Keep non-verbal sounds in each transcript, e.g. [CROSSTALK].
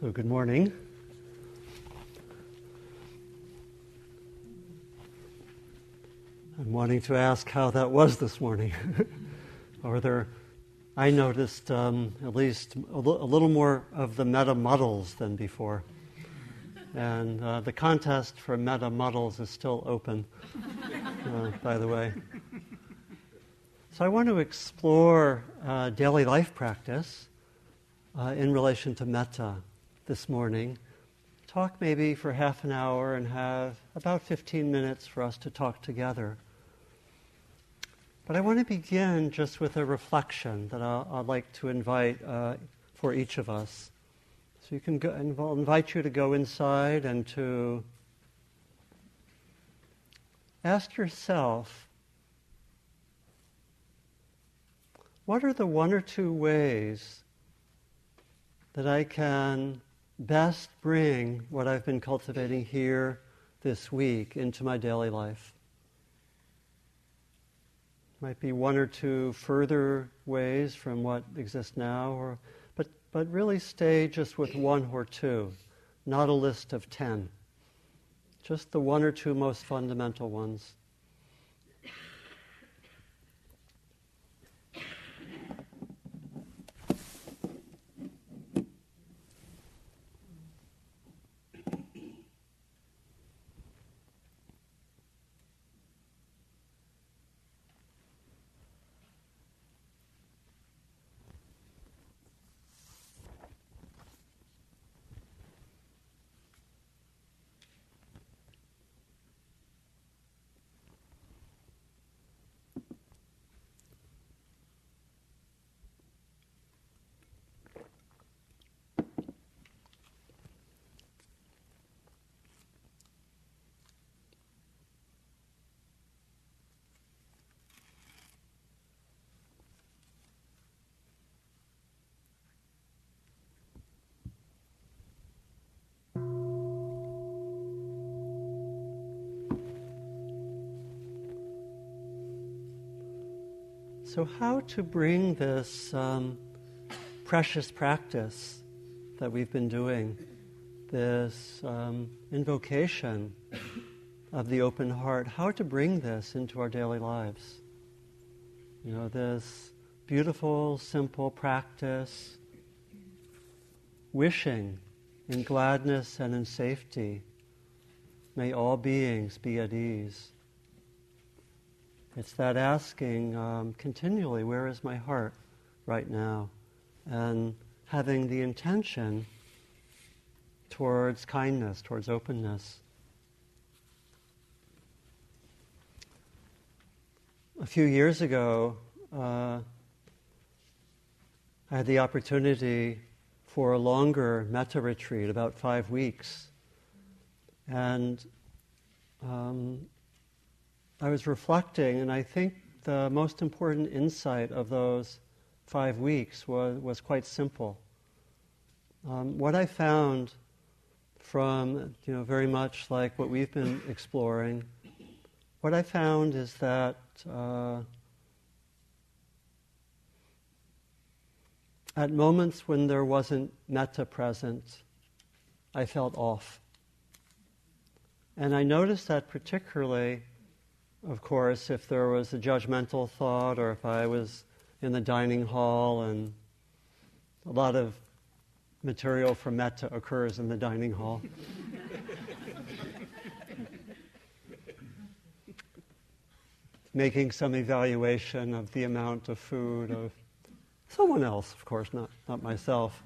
So, good morning. I'm wanting to ask how that was this morning. [LAUGHS] Are there, I noticed um, at least a, l- a little more of the metta muddles than before. And uh, the contest for metta muddles is still open, uh, by the way. So, I want to explore uh, daily life practice uh, in relation to metta this morning. Talk maybe for half an hour and have about 15 minutes for us to talk together. But I want to begin just with a reflection that i would like to invite uh, for each of us. So you can go, I'll invite you to go inside and to ask yourself what are the one or two ways that I can best bring what I've been cultivating here this week into my daily life. Might be one or two further ways from what exists now, or, but, but really stay just with one or two, not a list of ten. Just the one or two most fundamental ones. So, how to bring this um, precious practice that we've been doing, this um, invocation of the open heart, how to bring this into our daily lives? You know, this beautiful, simple practice, wishing in gladness and in safety, may all beings be at ease. It's that asking um, continually, where is my heart right now? And having the intention towards kindness, towards openness. A few years ago, uh, I had the opportunity for a longer metta retreat, about five weeks. And um, I was reflecting, and I think the most important insight of those five weeks was, was quite simple. Um, what I found from, you know, very much like what we've been exploring, what I found is that uh, at moments when there wasn't metta present, I felt off. And I noticed that particularly of course, if there was a judgmental thought or if I was in the dining hall and a lot of material from metta occurs in the dining hall. [LAUGHS] Making some evaluation of the amount of food of someone else, of course, not, not myself.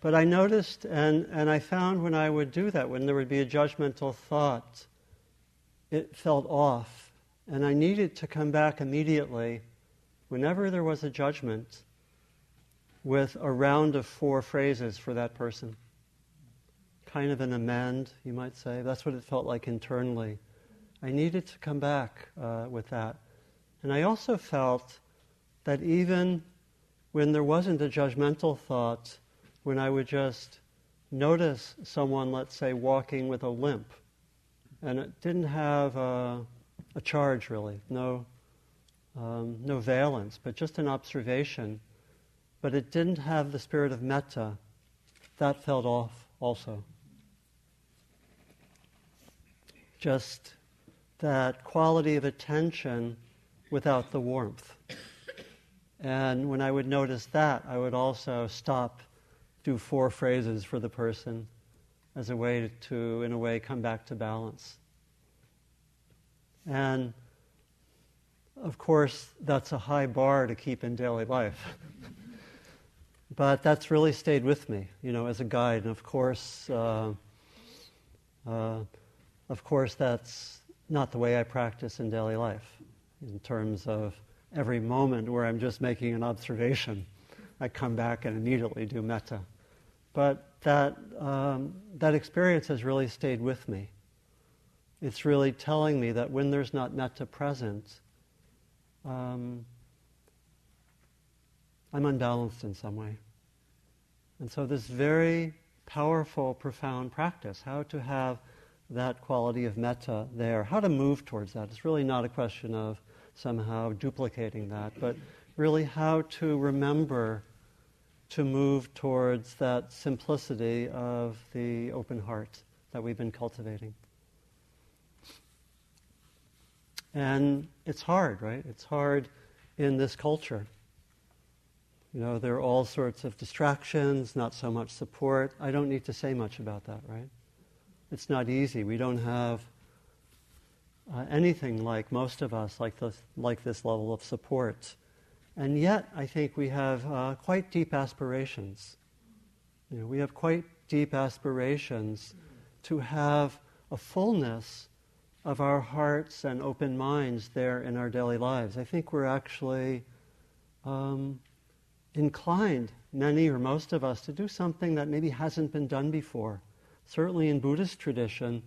but I noticed and, and I found when I would do that, when there would be a judgmental thought, it felt off. And I needed to come back immediately, whenever there was a judgment, with a round of four phrases for that person. Kind of an amend, you might say. That's what it felt like internally. I needed to come back uh, with that. And I also felt that even when there wasn't a judgmental thought, when I would just notice someone, let's say, walking with a limp, and it didn't have a, a charge really, no, um, no valence, but just an observation. but it didn't have the spirit of metta. That fell off also. Just that quality of attention without the warmth. And when I would notice that, I would also stop, do four phrases for the person as a way to, in a way, come back to balance. And of course, that's a high bar to keep in daily life. [LAUGHS] but that's really stayed with me, you know, as a guide. And of course, uh, uh, of course, that's not the way I practice in daily life in terms of every moment where I'm just making an observation. I come back and immediately do metta. But that, um, that experience has really stayed with me. It's really telling me that when there's not metta present, um, I'm unbalanced in some way. And so, this very powerful, profound practice, how to have that quality of metta there, how to move towards that. It's really not a question of somehow duplicating that, but really how to remember to move towards that simplicity of the open heart that we've been cultivating. And it's hard, right? It's hard in this culture. You know, there are all sorts of distractions, not so much support. I don't need to say much about that, right? It's not easy. We don't have uh, anything like most of us, like like this level of support. And yet, I think we have uh, quite deep aspirations. You know, we have quite deep aspirations to have a fullness of our hearts and open minds there in our daily lives. I think we're actually um, inclined, many or most of us, to do something that maybe hasn't been done before. Certainly in Buddhist tradition,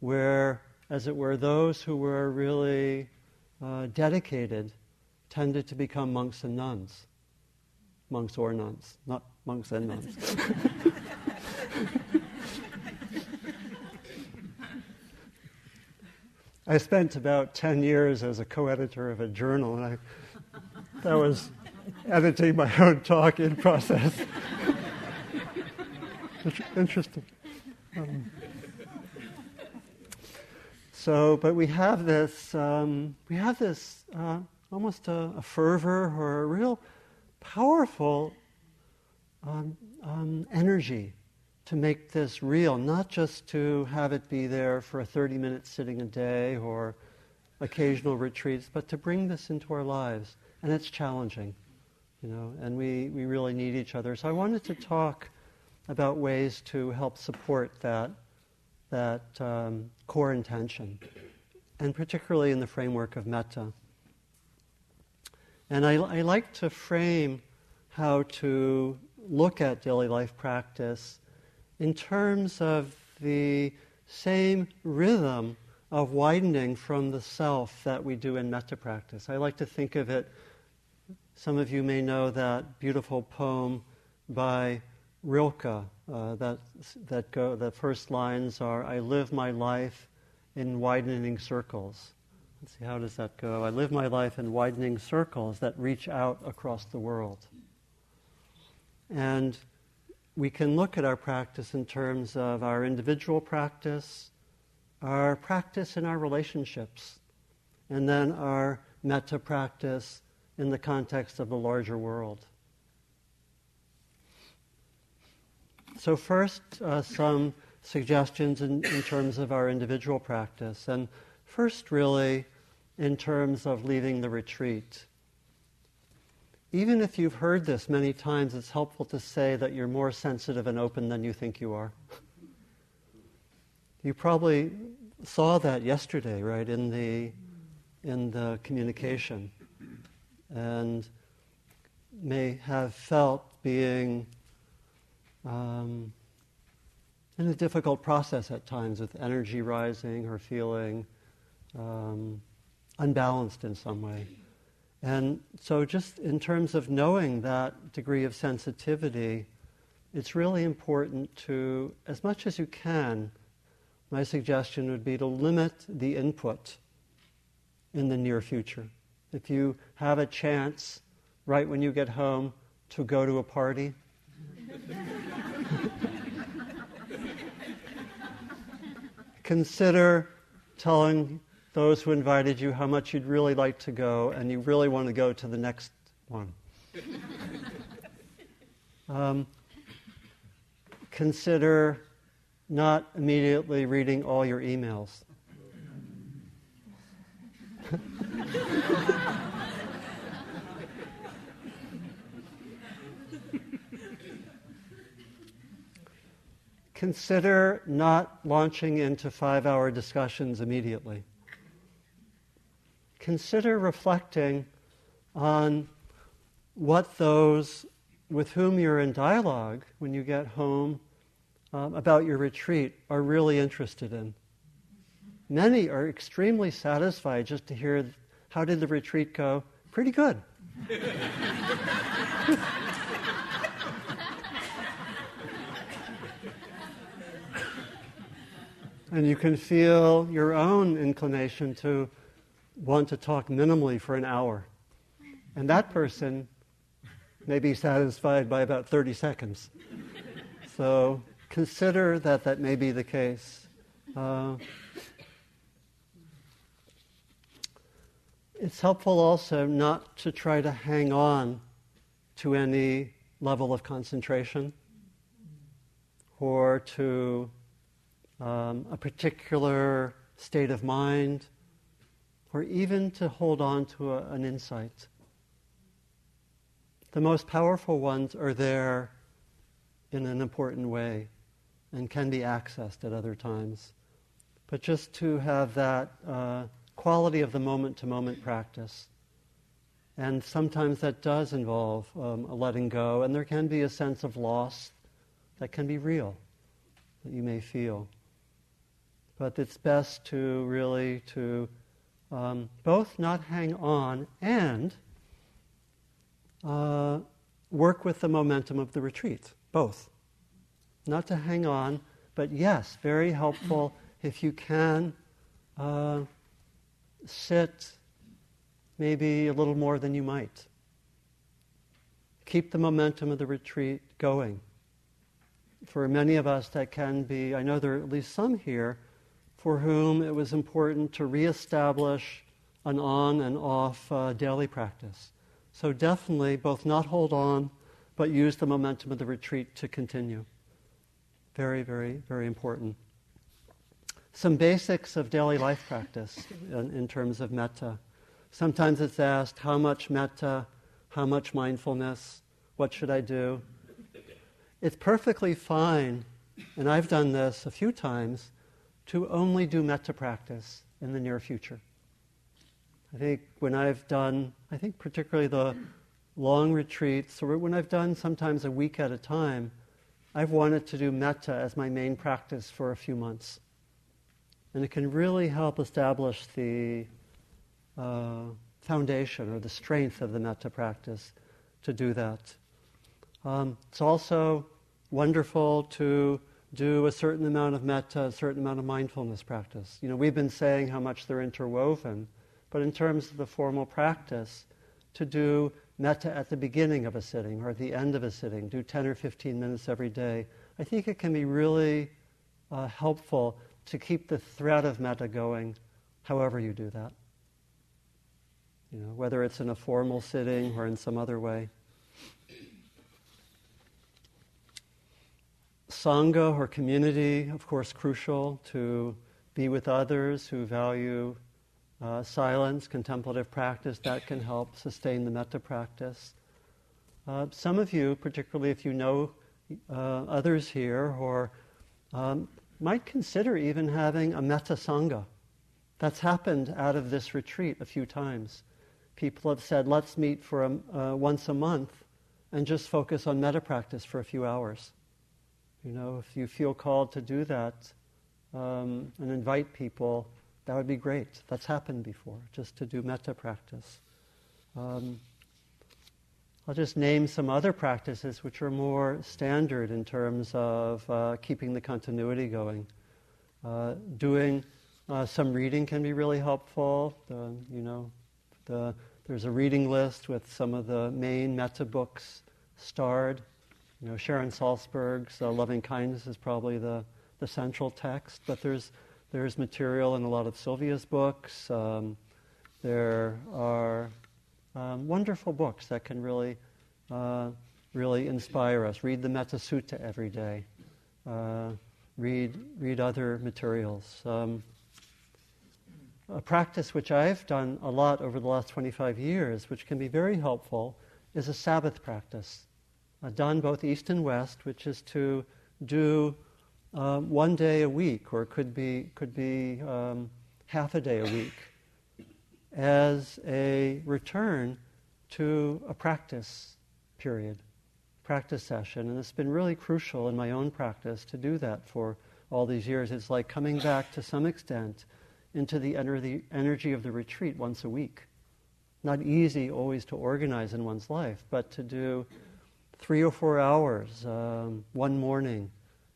where, as it were, those who were really uh, dedicated tended to become monks and nuns. Monks or nuns, not monks and nuns. I spent about 10 years as a co editor of a journal, and I, that was editing my own talk in process. Interesting. Um, so, but we have this, um, we have this uh, almost a, a, fervor or a real powerful um, um energy to make this real, not just to have it be there for a 30 minute sitting a day or occasional retreats, but to bring this into our lives. And it's challenging, you know, and we, we really need each other. So I wanted to talk about ways to help support that, that um, core intention, and particularly in the framework of metta. And I, I like to frame how to look at daily life practice in terms of the same rhythm of widening from the self that we do in metta practice. I like to think of it, some of you may know that beautiful poem by Rilke. Uh, that, that go, the first lines are I live my life in widening circles. Let's see, how does that go? I live my life in widening circles that reach out across the world. And we can look at our practice in terms of our individual practice, our practice in our relationships, and then our metta practice in the context of the larger world. So, first, uh, some suggestions in, in terms of our individual practice. And first, really, in terms of leaving the retreat even if you've heard this many times, it's helpful to say that you're more sensitive and open than you think you are. You probably saw that yesterday, right, in the, in the communication, and may have felt being um, in a difficult process at times with energy rising or feeling um, unbalanced in some way. And so, just in terms of knowing that degree of sensitivity, it's really important to, as much as you can, my suggestion would be to limit the input in the near future. If you have a chance right when you get home to go to a party. [LAUGHS] Consider telling those who invited you how much you'd really like to go and you really want to go to the next one. [LAUGHS] um, consider not immediately reading all your emails. [LAUGHS] Consider not launching into five hour discussions immediately. Consider reflecting on what those with whom you're in dialogue when you get home um, about your retreat are really interested in. Many are extremely satisfied just to hear how did the retreat go? Pretty good. [LAUGHS] and you can feel your own inclination to want to talk minimally for an hour. And that person may be satisfied by about 30 seconds. So consider that that may be the case. Uh, it's helpful also not to try to hang on to any level of concentration or to um, a particular state of mind or even to hold on to a, an insight. The most powerful ones are there in an important way and can be accessed at other times. But just to have that uh, quality of the moment to moment practice. And sometimes that does involve um, a letting go, and there can be a sense of loss that can be real, that you may feel. But it's best to really to um, both not hang on and uh, work with the momentum of the retreat, both. Not to hang on, but yes, very helpful if you can uh, sit maybe a little more than you might. Keep the momentum of the retreat going. For many of us, that can be, I know there are at least some here for whom it was important to reestablish an on and off uh, daily practice. So definitely both not hold on, but use the momentum of the retreat to continue. Very, very, very important. Some basics of daily life practice in, in terms of metta. Sometimes it's asked, how much metta, how much mindfulness, what should I do? It's perfectly fine, and I've done this a few times, to only do metta practice in the near future. I think when I've done, I think particularly the long retreats, or when I've done sometimes a week at a time, I've wanted to do metta as my main practice for a few months. And it can really help establish the uh, foundation or the strength of the metta practice to do that. Um, it's also wonderful to do a certain amount of metta, a certain amount of mindfulness practice. You know, we've been saying how much they're interwoven. But in terms of the formal practice, to do metta at the beginning of a sitting or at the end of a sitting, do 10 or 15 minutes every day, I think it can be really uh, helpful to keep the thread of metta going however you do that. You know, whether it's in a formal sitting or in some other way. Sangha or community, of course, crucial to be with others who value uh, silence, contemplative practice, that can help sustain the metta practice. Uh, some of you, particularly if you know uh, others here, or um, might consider even having a metta sangha. That's happened out of this retreat a few times. People have said, let's meet for a, uh, once a month and just focus on metta practice for a few hours. You know, if you feel called to do that um, and invite people, that would be great. That's happened before, just to do metta practice. Um, I'll just name some other practices which are more standard in terms of uh, keeping the continuity going. Uh, doing uh, some reading can be really helpful. The, you know, the, there's a reading list with some of the main metta books starred. You know, Sharon Salzberg's uh, Loving Kindness is probably the, the central text, but there's, there's material in a lot of Sylvia's books. Um, there are um, wonderful books that can really, uh, really inspire us. Read the Metta Sutta every day. Uh, read, read other materials. Um, a practice which I've done a lot over the last 25 years, which can be very helpful, is a Sabbath practice, done both east and west, which is to do um, one day a week, or could be, could be um, half a day a week, as a return to a practice period, practice session. And it's been really crucial in my own practice to do that for all these years. It's like coming back to some extent into the energy of the retreat once a week. Not easy always to organize in one's life, but to do three or four hours um, one morning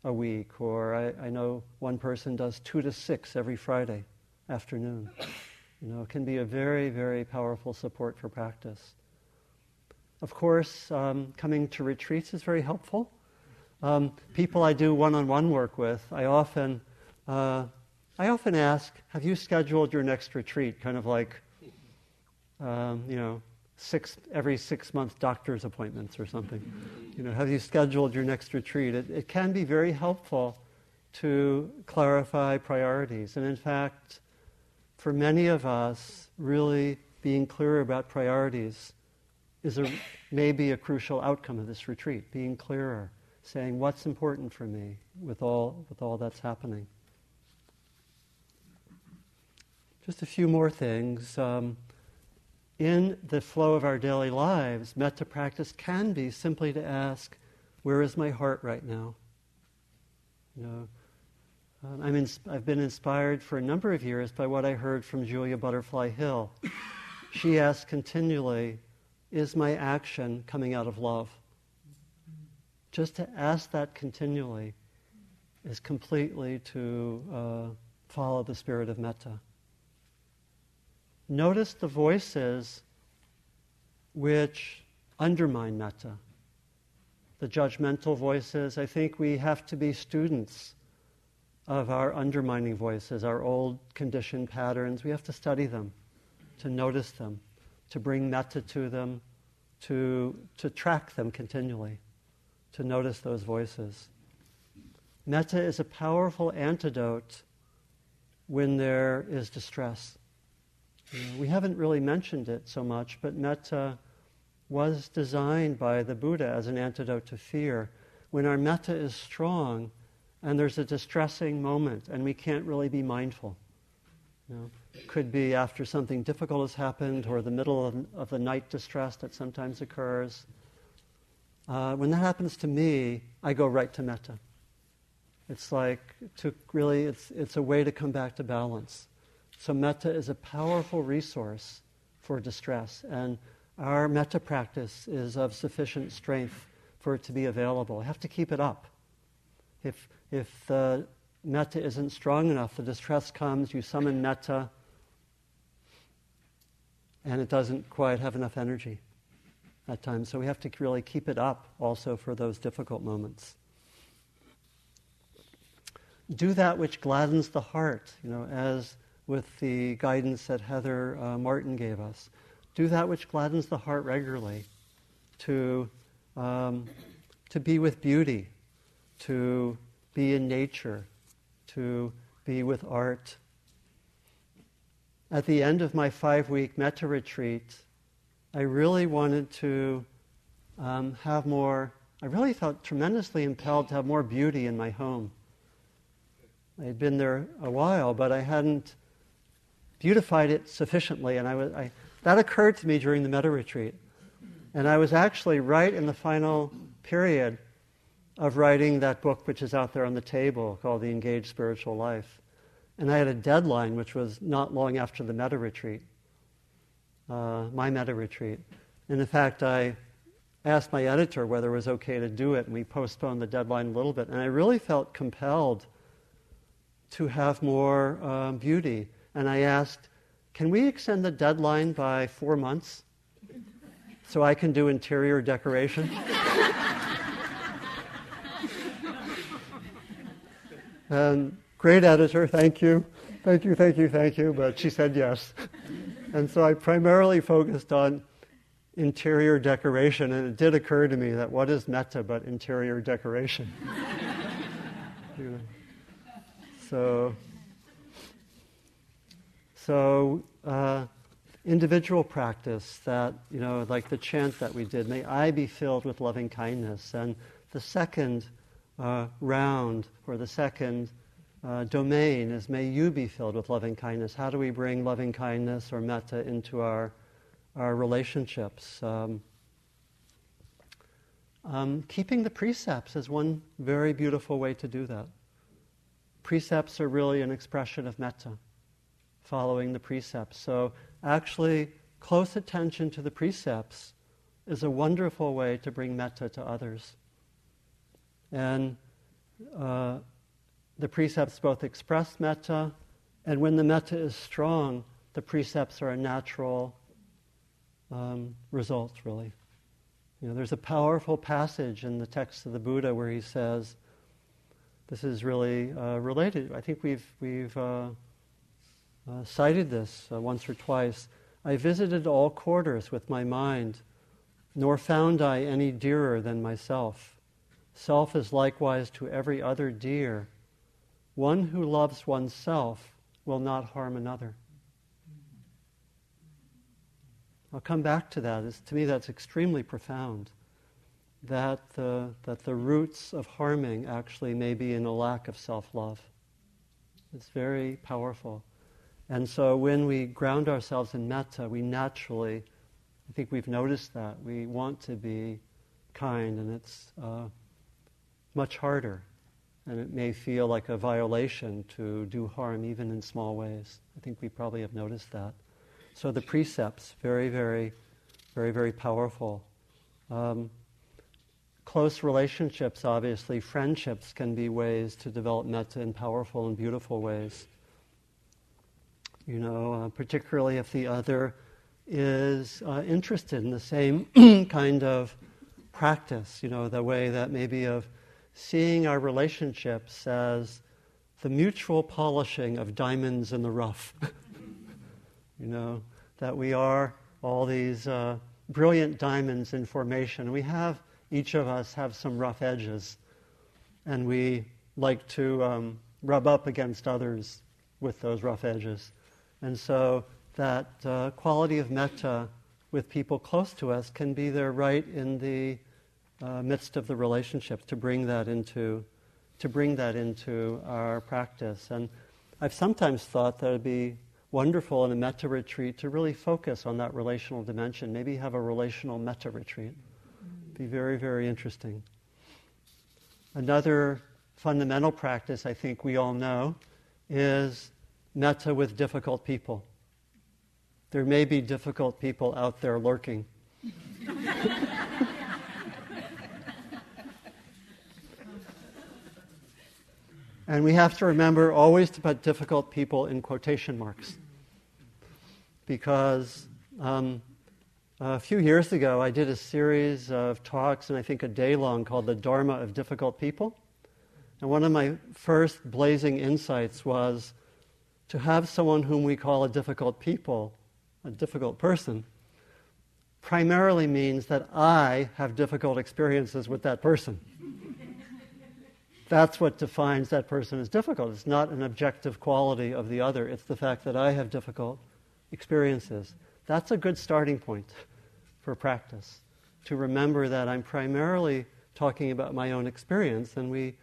a week, or I, I, know one person does two to six every Friday afternoon. You know, it can be a very, very powerful support for practice. Of course, um, coming to retreats is very helpful. Um, people I do one-on-one work with, I often, uh, I often ask, "Have you scheduled your next retreat?" Kind of like, um, you know, six every six month doctor's appointments or something. You know, have you scheduled your next retreat? It, it can be very helpful to clarify priorities, and in fact, for many of us, really being clear about priorities is a, maybe a crucial outcome of this retreat. Being clearer, saying what's important for me with all with all that's happening. Just a few more things. Um, in the flow of our daily lives, metta practice can be simply to ask, where is my heart right now? You know, um, I'm ins- I've been inspired for a number of years by what I heard from Julia Butterfly Hill. She asked continually, is my action coming out of love? Just to ask that continually is completely to uh, follow the spirit of metta. Notice the voices which undermine metta. The judgmental voices, I think we have to be students of our undermining voices, our old conditioned patterns. We have to study them, to notice them, to bring metta to them, to, to track them continually, to notice those voices. Metta is a powerful antidote when there is distress. Know, we haven't really mentioned it so much, but metta was designed by the Buddha as an antidote to fear. When our metta is strong and there's a distressing moment and we can't really be mindful, you know, could be after something difficult has happened or the middle of, of the night distress that sometimes occurs. Uh, when that happens to me, I go right to metta. It's like to really, it's, it's a way to come back to balance. So, metta is a powerful resource for distress, and our metta practice is of sufficient strength for it to be available. I have to keep it up. If, if the metta isn't strong enough, the distress comes, you summon metta, and it doesn't quite have enough energy at times. So we have to really keep it up also for those difficult moments. Do that which gladdens the heart, you know, as with the guidance that Heather uh, Martin gave us. Do that which gladdens the heart regularly, to, um, to be with beauty, to be in nature, to be with art. At the end of my five week metta retreat, I really wanted to um, have more, I really felt tremendously impelled to have more beauty in my home. I had been there a while, but I hadn't beautified it sufficiently. And I was, I, that occurred to me during the metta retreat. And I was actually right in the final period of writing that book, which is out there on the table called The Engaged Spiritual Life. And I had a deadline, which was not long after the metta retreat, uh, my metta retreat. And in fact, I asked my editor whether it was okay to do it, and we postponed the deadline a little bit. And I really felt compelled to have more um, beauty and I asked, Can we extend the deadline by four months so I can do interior decoration? [LAUGHS] and great editor, thank you, thank you, thank you, thank you, but she said yes. and so I primarily focused on interior decoration, and it did occur to me that what is metta but interior decoration? [LAUGHS] you know. So so uh, individual practice that, you know, like the chant that we did, may I be filled with loving kindness. And the second uh, round, or the second uh, domain, is may you be filled with loving kindness. How do we bring loving kindness or metta into our, our relationships? Um, um, keeping the precepts is one very beautiful way to do that. Precepts are really an expression of metta, following the precepts. So actually, close attention to the precepts is a wonderful way to bring metta to others. And uh, the precepts both express metta, and when the metta is strong, the precepts are a natural um, result, really. You know, there's a powerful passage in the text of the Buddha where he says, this is really uh, related. I think we've, we've uh, uh, cited this uh, once or twice. I visited all quarters with my mind, nor found I any dearer than myself. Self is likewise to every other dear. One who loves oneself will not harm another. I'll come back to that. It's, to me, that's extremely profound. That the, that the roots of harming actually may be in a lack of self love. It's very powerful. And so when we ground ourselves in metta, we naturally, I think we've noticed that, we want to be kind, and it's uh, much harder. And it may feel like a violation to do harm even in small ways. I think we probably have noticed that. So the precepts, very, very, very, very powerful. Um, close relationships, obviously, friendships can be ways to develop metta in powerful and beautiful ways you know, uh, particularly if the other is uh, interested in the same [CLEARS THROAT] kind of practice, you know, the way that maybe of seeing our relationships as the mutual polishing of diamonds in the rough. [LAUGHS] you know, that we are all these uh, brilliant diamonds in formation. We have, each of us have some rough edges, and we like to um, rub up against others with those rough edges. And so that uh, quality of metta with people close to us can be there right in the uh, midst of the relationship to bring that into to bring that into our practice. And I've sometimes thought that it'd be wonderful in a metta retreat to really focus on that relational dimension. Maybe have a relational metta retreat. Be very, very interesting. Another fundamental practice I think we all know is metta with difficult people. There may be difficult people out there lurking. and we have to remember always to put difficult people in quotation marks. Because um, a few years ago, I did a series of talks, and I think a day long, called The Dharma of Difficult People. And one of my first blazing insights was to have someone whom we call a difficult people, a difficult person, primarily means that I have difficult experiences with that person. [LAUGHS] That's what defines that person as difficult. It's not an objective quality of the other, it's the fact that I have difficult experiences. That's a good starting point for practice, to remember that I'm primarily talking about my own experience, and we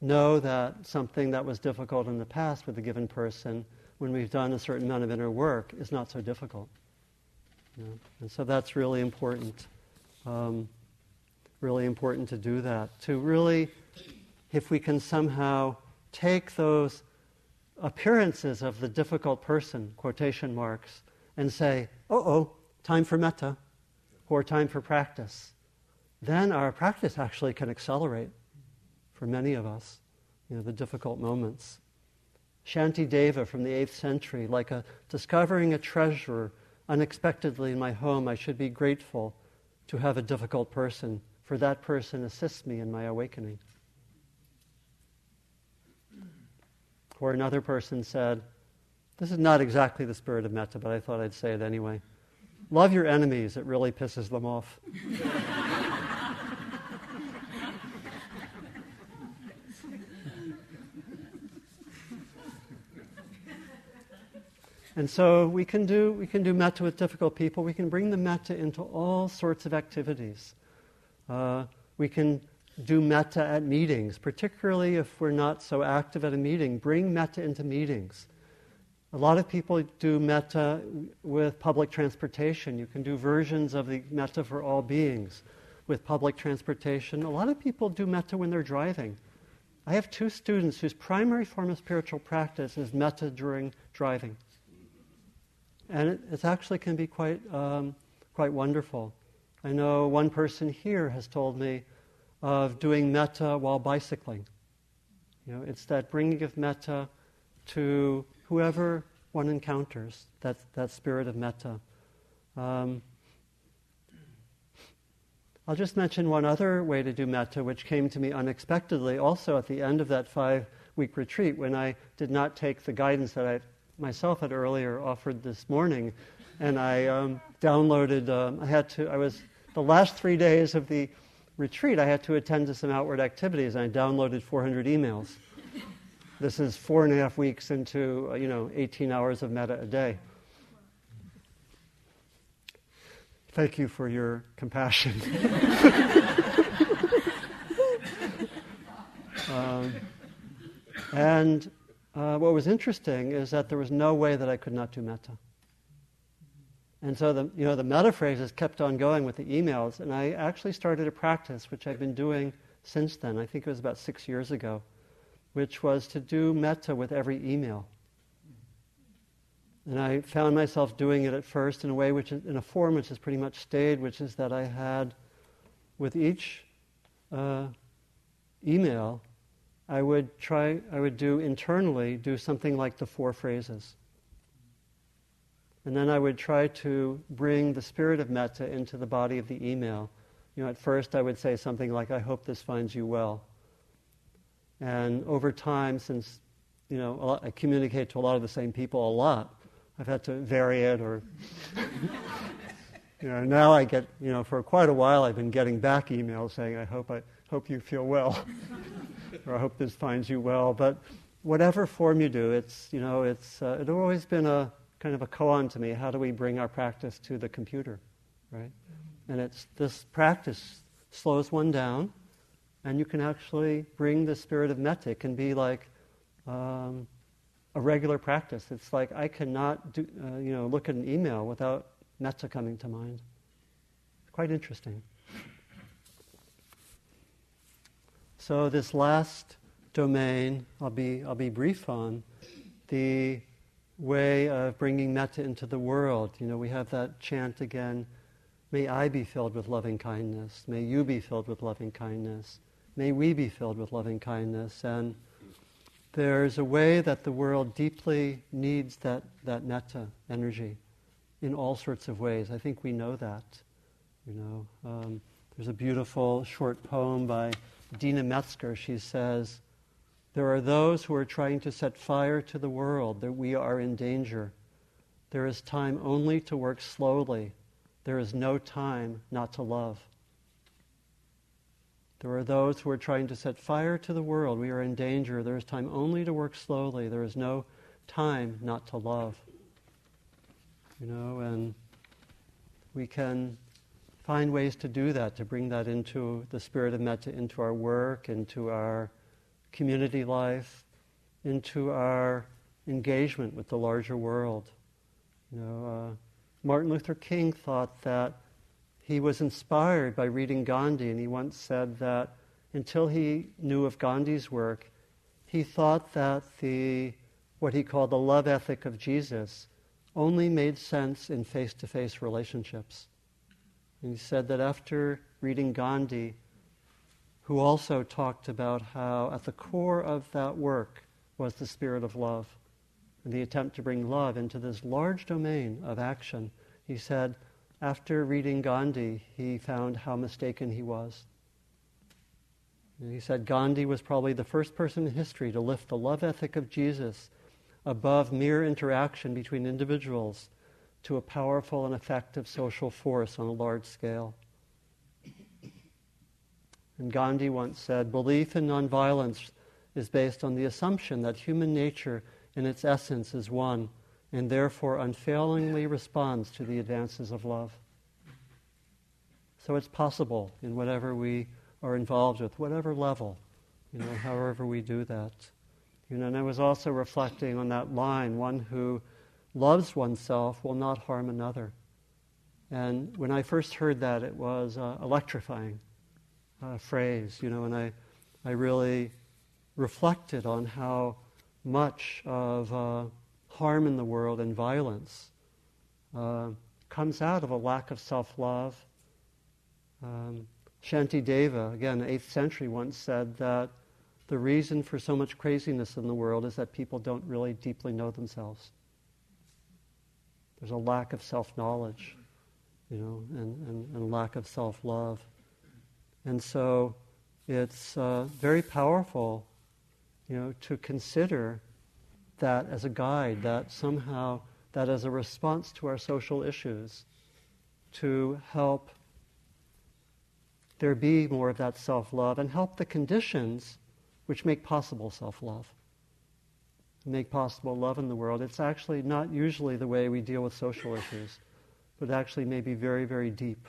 know that something that was difficult in the past with a given person, when we've done a certain amount of inner work, is not so difficult. You know? And so that's really important. Um, really important to do that. To really, if we can somehow take those appearances of the difficult person, quotation marks, and say, oh, oh, time for metta, or time for practice, then our practice actually can accelerate for many of us, you know, the difficult moments. Shantideva from the 8th century, like a discovering a treasure unexpectedly in my home, I should be grateful to have a difficult person, for that person assists me in my awakening. Or another person said, This is not exactly the spirit of metta, but I thought I'd say it anyway. Love your enemies, it really pisses them off. [LAUGHS] And so we can do we can do metta with difficult people. We can bring the metta into all sorts of activities. Uh, we can do metta at meetings, particularly if we're not so active at a meeting. Bring metta into meetings. A lot of people do metta with public transportation. You can do versions of the metta for all beings with public transportation. A lot of people do metta when they're driving. I have two students whose primary form of spiritual practice is metta during driving and it, actually can be quite, um, quite wonderful. I know one person here has told me of doing metta while bicycling. You know, it's that bringing of metta to whoever one encounters, that, that spirit of metta. Um, I'll just mention one other way to do metta, which came to me unexpectedly also at the end of that five week retreat when I did not take the guidance that I myself had earlier offered this morning, and I um, downloaded. Um, I had to. I was the last three days of the retreat. I had to attend to some outward activities, and I downloaded 400 emails. This is four and a half weeks into uh, you know 18 hours of metta a day. Thank you for your compassion. [LAUGHS] um, and uh, what was interesting is that there was no way that I could not do metta. And so the, you know, the metta phrases kept on going with the emails, and I actually started a practice, which I've been doing since then. I think it was about six years ago, which was to do metta with every email. And I found myself doing it at first in a way which in a form which has pretty much stayed, which is that I had, with each uh, email, I would try, I would do internally, do something like the four phrases. And then I would try to bring the spirit of metta into the body of the email. You know, at first I would say something like, I hope this finds you well. And over time, since, you know, I communicate to a lot of the same people a lot, I've had to vary it or, [LAUGHS] you know, now I get, you know, for quite a while I've been getting back emails saying, I hope I, hope you feel well. [LAUGHS] or I hope this finds you well. But whatever form you do, it's, you know, it's, uh, it's always been a kind of a koan to me. How do we bring our practice to the computer, right? And it's this practice slows one down, and you can actually bring the spirit of metta. It can be like um, a regular practice. It's like I cannot do, uh, you know, look at an email without metta coming to mind. Quite interesting. So this last domain, I'll be, I'll be brief on, the way of bringing metta into the world. You know, we have that chant again, may I be filled with loving kindness, may you be filled with loving kindness, may we be filled with loving kindness. And there's a way that the world deeply needs that, that metta energy in all sorts of ways. I think we know that. You know, um, there's a beautiful short poem by Deena Metzger, she says, There are those who are trying to set fire to the world, that we are in danger. There is time only to work slowly. There is no time not to love. There are those who are trying to set fire to the world. We are in danger. There is time only to work slowly. There is no time not to love. You know, and we can find ways to do that, to bring that into the spirit of metta into our work, into our community life, into our engagement with the larger world. You know, uh, Martin Luther King thought that he was inspired by reading Gandhi, and he once said that until he knew of Gandhi's work, he thought that the what he called the love ethic of Jesus only made sense in face-to-face relationships. And he said that after reading Gandhi, who also talked about how at the core of that work was the spirit of love and the attempt to bring love into this large domain of action, he said, after reading Gandhi, he found how mistaken he was. And he said Gandhi was probably the first person in history to lift the love ethic of Jesus above mere interaction between individuals to a powerful and effective social force on a large scale. And Gandhi once said, belief in nonviolence is based on the assumption that human nature in its essence is one and therefore unfailingly responds to the advances of love. So it's possible in whatever we are involved with, whatever level, you know, however we do that. You know, and I was also reflecting on that line one who loves oneself will not harm another. And when I first heard that, it was uh, electrifying uh, phrase, you know, and I, I really reflected on how much of uh, harm in the world and violence uh, comes out of a lack of self love. Um, Shantideva, again, 8th century, once said that the reason for so much craziness in the world is that people don't really deeply know themselves. There's a lack of self knowledge, you know, and, and, and lack of self love. And so it's uh, very powerful, you know, to consider that as a guide, that somehow, that as a response to our social issues, to help there be more of that self love and help the conditions which make possible self love, make possible love in the world. It's actually not usually the way we deal with social issues, but actually maybe very, very deep,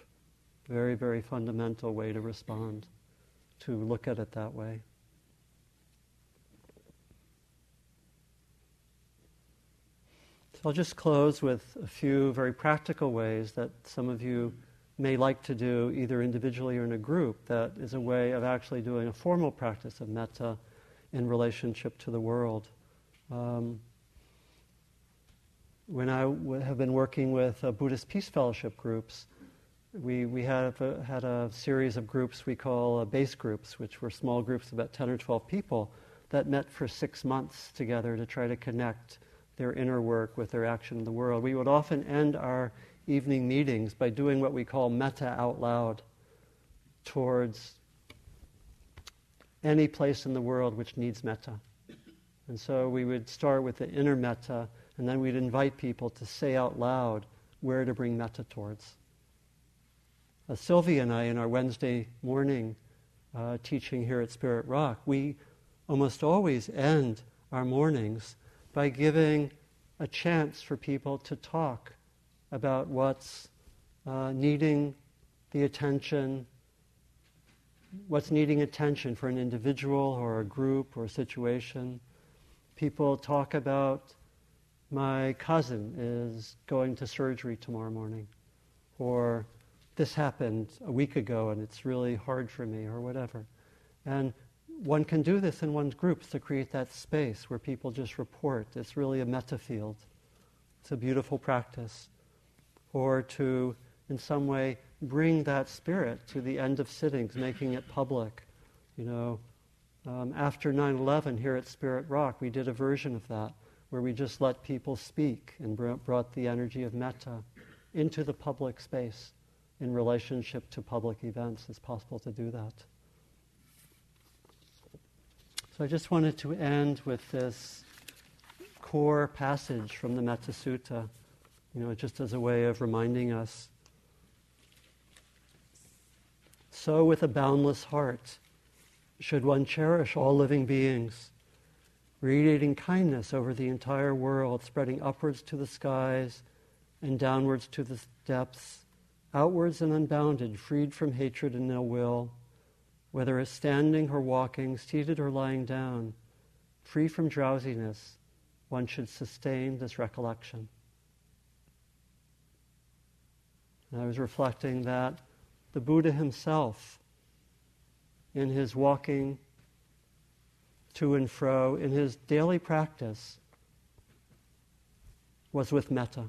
very, very fundamental way to respond, to look at it that way. So I'll just close with a few very practical ways that some of you may like to do either individually or in a group that is a way of actually doing a formal practice of metta in relationship to the world. Um, when I w- have been working with uh, Buddhist Peace Fellowship groups, we, we have a, had a series of groups we call uh, base groups, which were small groups of about 10 or 12 people that met for six months together to try to connect their inner work with their action in the world. We would often end our evening meetings by doing what we call metta out loud towards any place in the world which needs metta. And so we would start with the inner metta, and then we'd invite people to say out loud where to bring metta towards. Uh, Sylvia and I, in our Wednesday morning uh, teaching here at Spirit Rock, we almost always end our mornings by giving a chance for people to talk about what's uh, needing the attention, what's needing attention for an individual or a group or a situation. People talk about my cousin is going to surgery tomorrow morning, or this happened a week ago and it's really hard for me, or whatever. And one can do this in one's groups to create that space where people just report. It's really a metta field. It's a beautiful practice. Or to, in some way, bring that spirit to the end of sittings, making it public. You know, um, after 9 11 here at Spirit Rock, we did a version of that where we just let people speak and brought the energy of metta into the public space in relationship to public events. It's possible to do that. So I just wanted to end with this core passage from the Metta Sutta, you know, just as a way of reminding us. So, with a boundless heart, should one cherish all living beings, radiating kindness over the entire world, spreading upwards to the skies and downwards to the depths, outwards and unbounded, freed from hatred and ill will whether as standing or walking, seated or lying down, free from drowsiness, one should sustain this recollection. And I was reflecting that the Buddha himself, in his walking to and fro, in his daily practice, was with metta.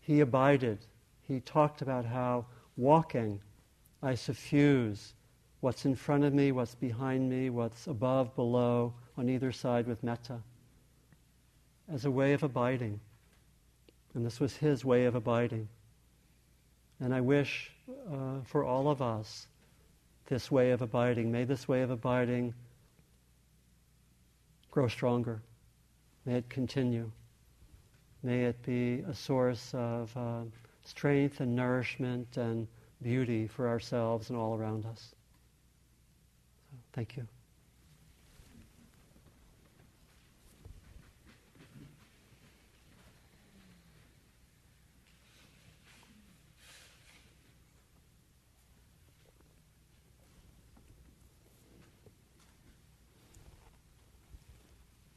He abided. He talked about how walking I suffuse what's in front of me, what's behind me, what's above, below, on either side with metta as a way of abiding. And this was his way of abiding. And I wish uh, for all of us this way of abiding. May this way of abiding grow stronger. May it continue. May it be a source of uh, strength and nourishment and beauty for ourselves and all around us. So, thank you.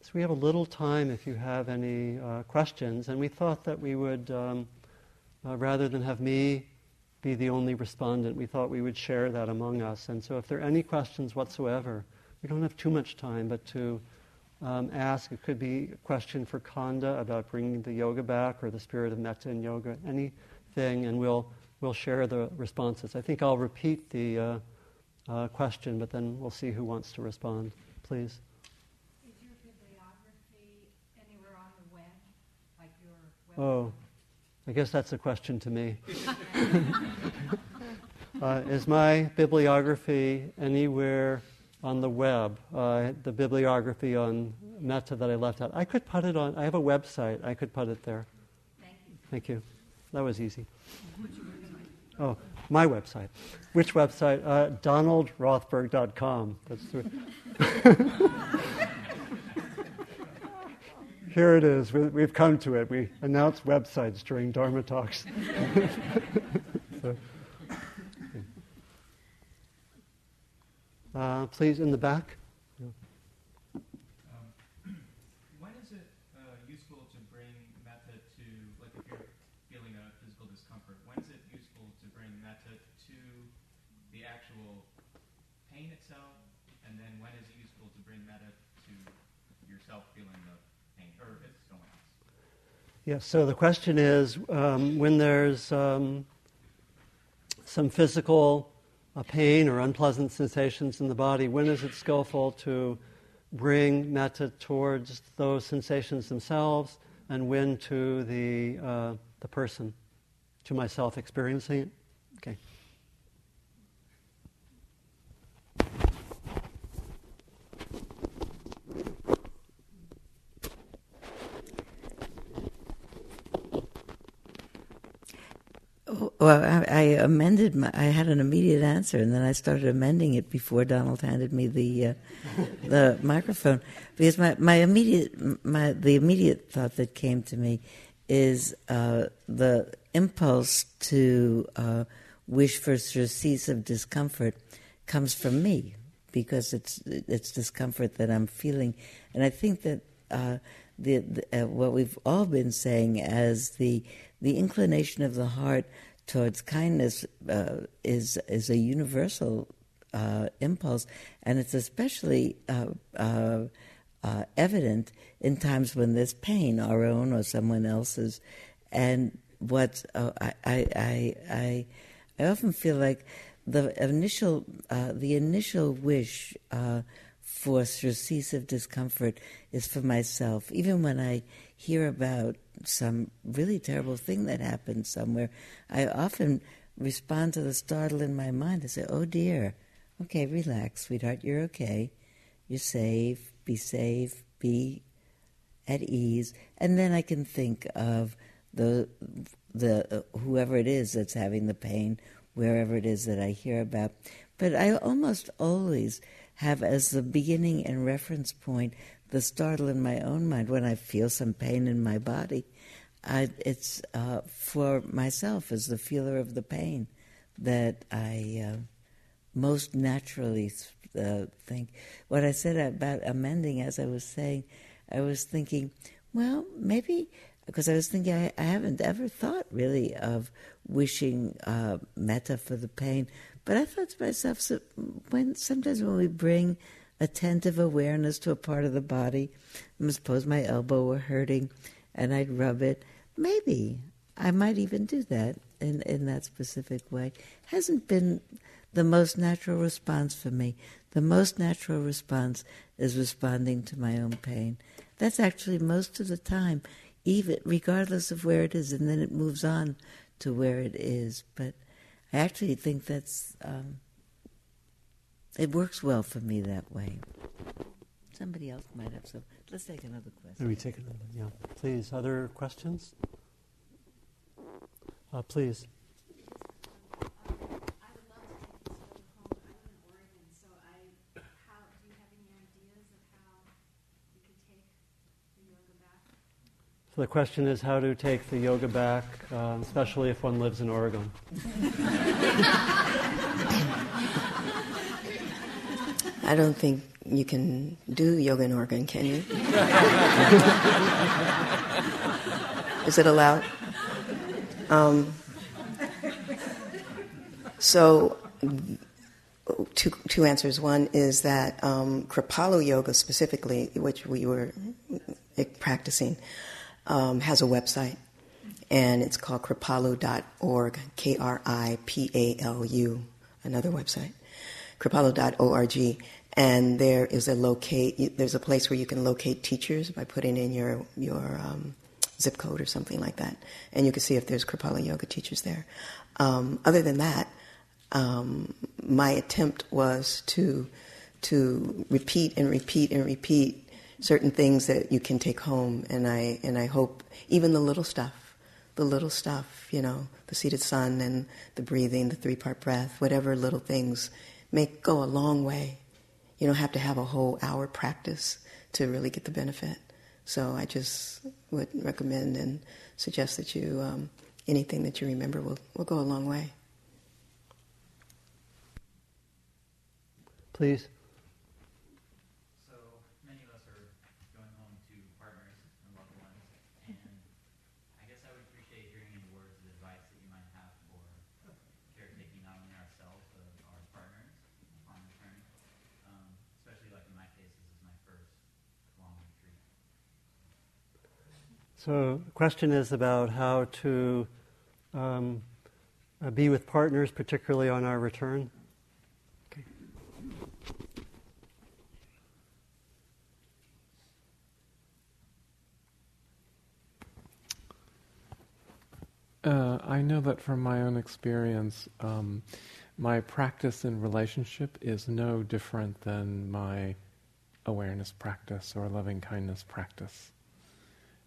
So we have a little time if you have any uh, questions, and we thought that we would, um, uh, rather than have me be the only respondent, we thought we would share that among us. And so if there are any questions whatsoever, we don't have too much time, but to um, ask, it could be a question for Khanda about bringing the yoga back or the spirit of metta in yoga, anything, and we'll, we'll share the responses. I think I'll repeat the uh, uh question, but then we'll see who wants to respond. Please. Oh, I guess that's a question to me. [LAUGHS] uh, is my bibliography anywhere on the web? Uh, the bibliography on metta that I left out. I could put it on. I have a website. I could put it there. Thank you. Thank you. That was easy. Oh, my website. Which website? Uh, DonaldRothberg.com. That's [LAUGHS] Here it is. We've come to it. We announce websites during Dharma talks. [LAUGHS] uh, please, in the back. Um, when is it uh, useful to bring metta to, like if you're feeling a physical discomfort, when is it useful to bring metta to the actual pain itself? And then when is it useful to bring metta to yourself feeling the Yes, so the question is um, when there's um, some physical uh, pain or unpleasant sensations in the body, when is it skillful to bring metta towards those sensations themselves and when to the, uh, the person, to myself experiencing it? Okay. Well, I, I, amended my. I had an immediate answer, and then I started amending it before Donald handed me the uh, [LAUGHS] the microphone because my, my immediate my the immediate thought that came to me is uh, the impulse to uh, wish for surcease of discomfort comes from me because it's it's discomfort that I'm feeling, and I think that uh, the, the uh, what we've all been saying as the the inclination of the heart towards kindness uh, is is a universal uh, impulse, and it's especially uh, uh, uh, evident in times when there's pain, our own or someone else's. And what I, I, I I I often feel like the initial the initial wish for surcease of discomfort is for myself. Even when I hear about some really terrible thing that happened somewhere, I often respond to the startle in my mind. I say, "Oh dear, okay, relax, sweetheart, you're okay. You're safe. Be safe. Be at ease." And then I can think of the the whoever it is that's having the pain, wherever it is that I hear about. But I almost always have as the beginning and reference point the startle in my own mind when I feel some pain in my body. I, it's uh, for myself as the feeler of the pain that I uh, most naturally uh, think. What I said about amending, as I was saying, I was thinking, well, maybe because I was thinking I, I, haven't ever thought really of wishing uh, metta for the pain, but I thought to myself, so when sometimes when we bring attentive awareness to a part of the body. suppose my elbow were hurting and I'd rub it. Maybe I might even do that in, in that specific way. Hasn't been the most natural response for me. The most natural response is responding to my own pain. That's actually most of the time, even regardless of where it is, and then it moves on to where it is. But I actually think that's um, It works well for me that way. Somebody else might have some. Let's take another question. Maybe take another. Yeah, please. Other questions? Uh, please. The question is how to take the yoga back, uh, especially if one lives in Oregon. I don't think you can do yoga in Oregon, can you? is it allowed? Um, so, two, two answers. One is that um, Kripalu Yoga, specifically, which we were practicing, um, has a website, and it's called kripalu.org, K R I P A L U, another website, kripalu.org. And there is a locate. There's a place where you can locate teachers by putting in your your um, zip code or something like that, and you can see if there's Kripalu yoga teachers there. Um, other than that, um, my attempt was to to repeat and repeat and repeat certain things that you can take home. And I and I hope even the little stuff, the little stuff, you know, the seated sun and the breathing, the three part breath, whatever little things, make go a long way. You don't have to have a whole hour practice to really get the benefit. So I just would recommend and suggest that you um, anything that you remember will will go a long way. Please. So the question is about how to um, uh, be with partners, particularly on our return. Okay. Uh, I know that from my own experience, um, my practice in relationship is no different than my awareness practice or loving kindness practice.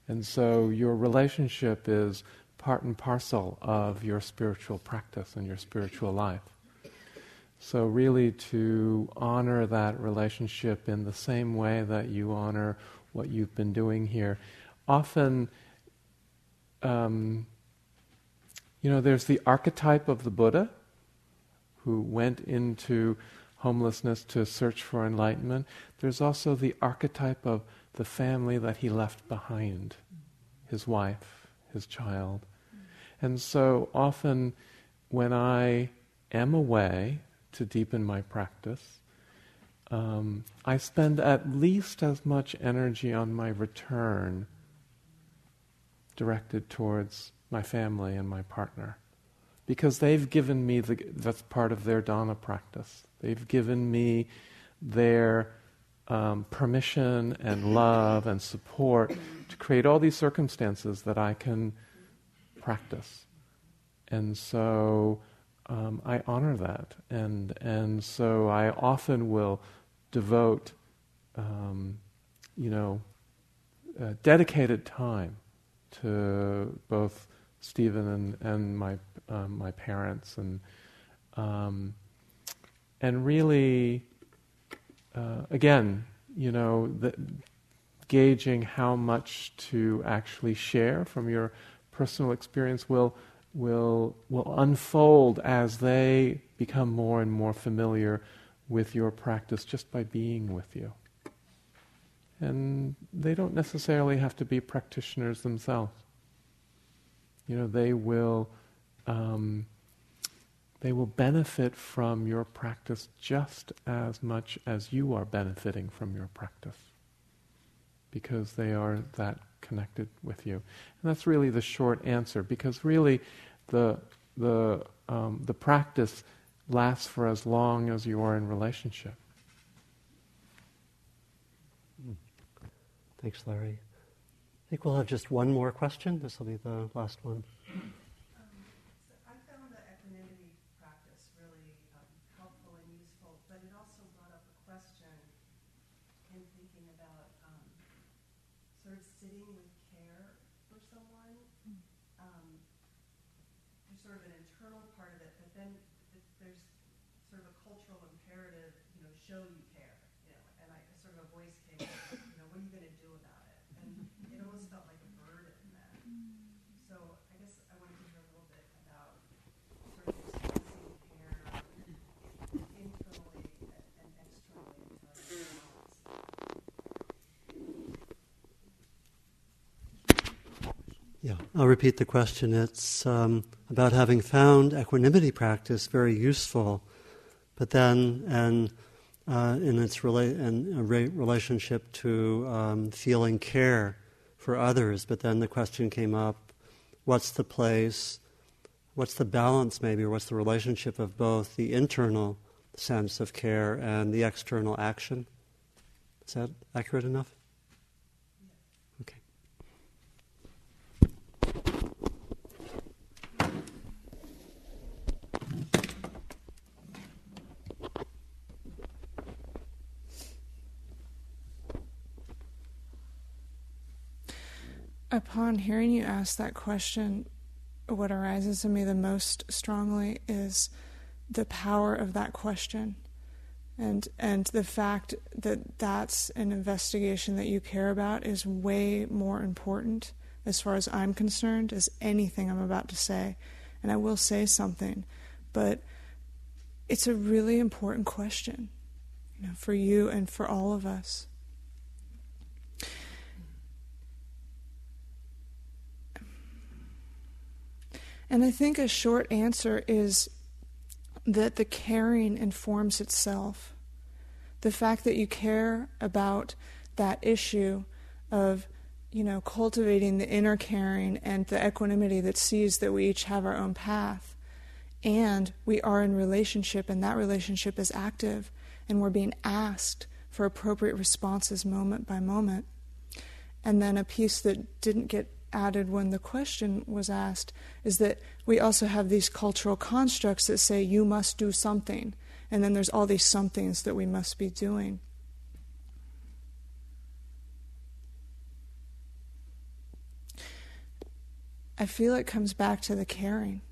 And so your relationship is part and parcel of your spiritual practice and your spiritual life. So, really, to honor that relationship in the same way that you honor what you've been doing here. Often, um, you know, there's the archetype of the Buddha who went into homelessness to search for enlightenment. There's also the archetype of the family that he left behind his wife, his child. And so often when I am away to deepen my practice, um, I spend at least as much energy on my return directed towards my family and my partner. Because they've given me the, that's part of their dana practice. They've given me their um, permission and love and support to create all these circumstances that I can practice. And so um, I honor that. And, and so I often will devote, um, you know, uh, dedicated time to both Stephen and, and my, um, my parents and, um, and really uh, again, you know, the, gauging how much to actually share from your personal experience will will will unfold as they become more and more familiar with your practice just by being with you. And they don't necessarily have to be practitioners themselves. You know, they will um, they will benefit from your practice just as much as you are benefiting from your practice because they are that connected with you. And that's really the short answer because really the, the, um, the practice lasts for as long as you are in relationship. Hmm. Thanks, Larry. I think we'll have just one more question. This will be the last one. I found the equanimity practice really um, helpful and useful, but it also sort of an internal part of it, but then there's sort of a cultural imperative, you know, show you care, you know, and I sort of a voice came, you know, what are you going to do about it? And it almost felt like a burden then. So I guess I wanted to hear a little bit about sort of expressing care internally and externally to others. Yeah, I'll repeat the question. It's um, about having found equanimity practice very useful, but then, and uh, in its rela- re- relationship to um, feeling care for others, but then the question came up what's the place, what's the balance, maybe, or what's the relationship of both the internal sense of care and the external action? Is that accurate enough? Upon hearing you ask that question, what arises in me the most strongly is the power of that question. And, and the fact that that's an investigation that you care about is way more important, as far as I'm concerned, as anything I'm about to say. And I will say something, but it's a really important question you know, for you and for all of us. And I think a short answer is that the caring informs itself. The fact that you care about that issue of, you know, cultivating the inner caring and the equanimity that sees that we each have our own path. And we are in relationship, and that relationship is active, and we're being asked for appropriate responses moment by moment. And then a piece that didn't get added when the question was asked is that we also have these cultural constructs that say you must do something, and then there's all these somethings that we must be doing. I feel it comes back to the caring.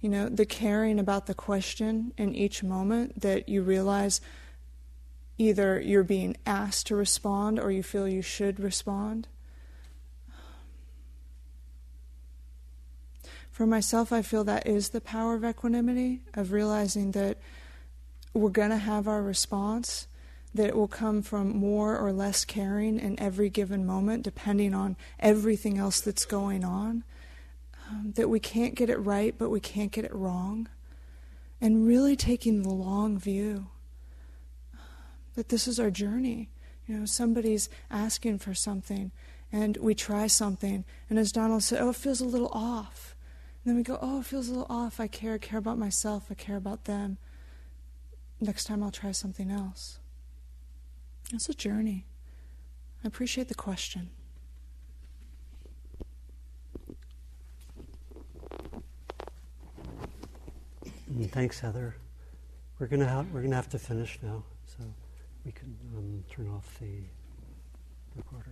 You know, the caring about the question in each moment that you realize either you're being asked to respond or you feel you should respond For myself, I feel that is the power of equanimity, of realizing that we're going to have our response, that it will come from more or less caring in every given moment, depending on everything else that's going on. Um, that we can't get it right, but we can't get it wrong. And really taking the long view that this is our journey. You know, somebody's asking for something, and we try something, and as Donald said, oh, it feels a little off then we go, oh, it feels a little off. I care, I care about myself, I care about them. Next time I'll try something else. It's a journey. I appreciate the question. Mm, thanks, Heather. We're gonna we're gonna have to finish now, so we can um, turn off the recorder.